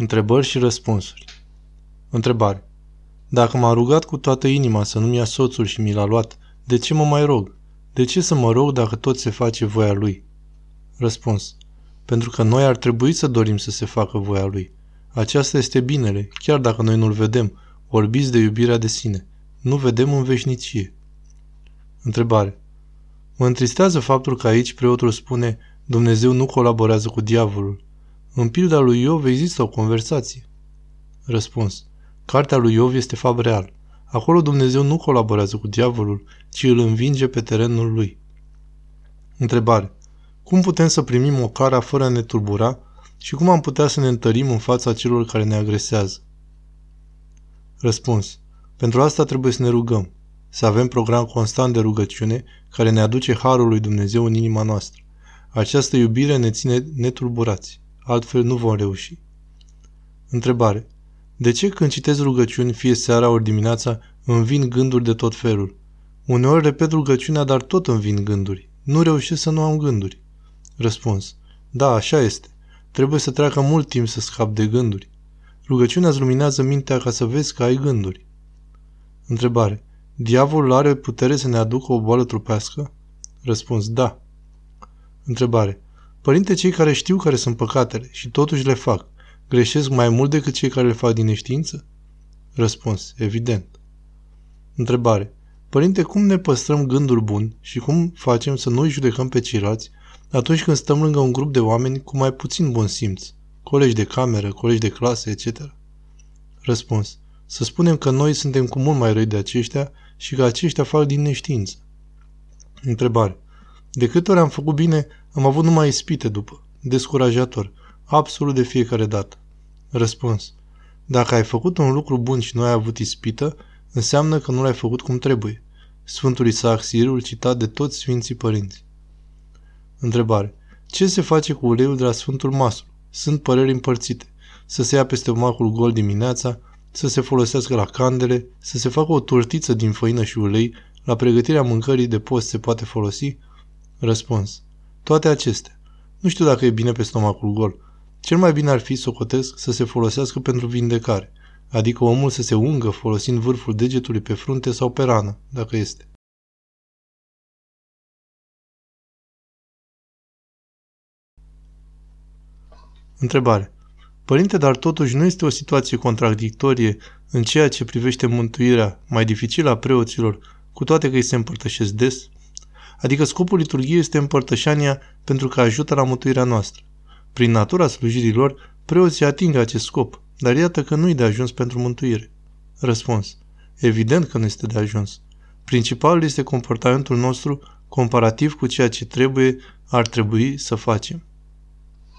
Întrebări și răspunsuri. Întrebare. Dacă m-a rugat cu toată inima să nu-mi ia soțul și mi l-a luat, de ce mă mai rog? De ce să mă rog dacă tot se face voia lui? Răspuns. Pentru că noi ar trebui să dorim să se facă voia lui. Aceasta este binele, chiar dacă noi nu-l vedem, orbiți de iubirea de sine. Nu vedem în veșnicie. Întrebare. Mă întristează faptul că aici preotul spune Dumnezeu nu colaborează cu diavolul. În pilda lui Iov există o conversație. Răspuns. Cartea lui Iov este fapt real. Acolo Dumnezeu nu colaborează cu diavolul, ci îl învinge pe terenul lui. Întrebare. Cum putem să primim o cara fără a ne tulbura și cum am putea să ne întărim în fața celor care ne agresează? Răspuns. Pentru asta trebuie să ne rugăm. Să avem program constant de rugăciune care ne aduce harul lui Dumnezeu în inima noastră. Această iubire ne ține netulburați. Altfel nu vom reuși. Întrebare. De ce când citesc rugăciuni, fie seara ori dimineața, îmi vin gânduri de tot felul? Uneori repet rugăciunea, dar tot îmi vin gânduri. Nu reușesc să nu am gânduri. Răspuns. Da, așa este. Trebuie să treacă mult timp să scap de gânduri. Rugăciunea îți luminează mintea ca să vezi că ai gânduri. Întrebare. Diavolul are putere să ne aducă o boală trupească? Răspuns. Da. Întrebare. Părinte, cei care știu care sunt păcatele și totuși le fac, greșesc mai mult decât cei care le fac din neștiință? Răspuns. Evident. Întrebare. Părinte, cum ne păstrăm gânduri buni și cum facem să nu-i judecăm pe ceilalți atunci când stăm lângă un grup de oameni cu mai puțin bun simț, colegi de cameră, colegi de clasă, etc. Răspuns. Să spunem că noi suntem cu mult mai răi de aceștia și că aceștia fac din neștiință. Întrebare. De câte ori am făcut bine, am avut numai ispite după. Descurajator. Absolut de fiecare dată. Răspuns. Dacă ai făcut un lucru bun și nu ai avut ispită, înseamnă că nu l-ai făcut cum trebuie. Sfântul Isaac Sirul citat de toți Sfinții Părinți. Întrebare. Ce se face cu uleiul de la Sfântul Maslu? Sunt păreri împărțite. Să se ia peste macul gol dimineața, să se folosească la candele, să se facă o turtiță din făină și ulei, la pregătirea mâncării de post se poate folosi? Răspuns. Toate acestea. Nu știu dacă e bine pe stomacul gol. Cel mai bine ar fi, socotesc, să se folosească pentru vindecare, adică omul să se ungă folosind vârful degetului pe frunte sau pe rană, dacă este. Întrebare. Părinte, dar totuși nu este o situație contradictorie în ceea ce privește mântuirea mai dificilă a preoților, cu toate că îi se împărtășesc des? Adică scopul liturgiei este împărtășania pentru că ajută la mântuirea noastră. Prin natura slujirii lor, preoții ating acest scop, dar iată că nu-i de ajuns pentru mântuire. Răspuns. Evident că nu este de ajuns. Principalul este comportamentul nostru comparativ cu ceea ce trebuie, ar trebui să facem.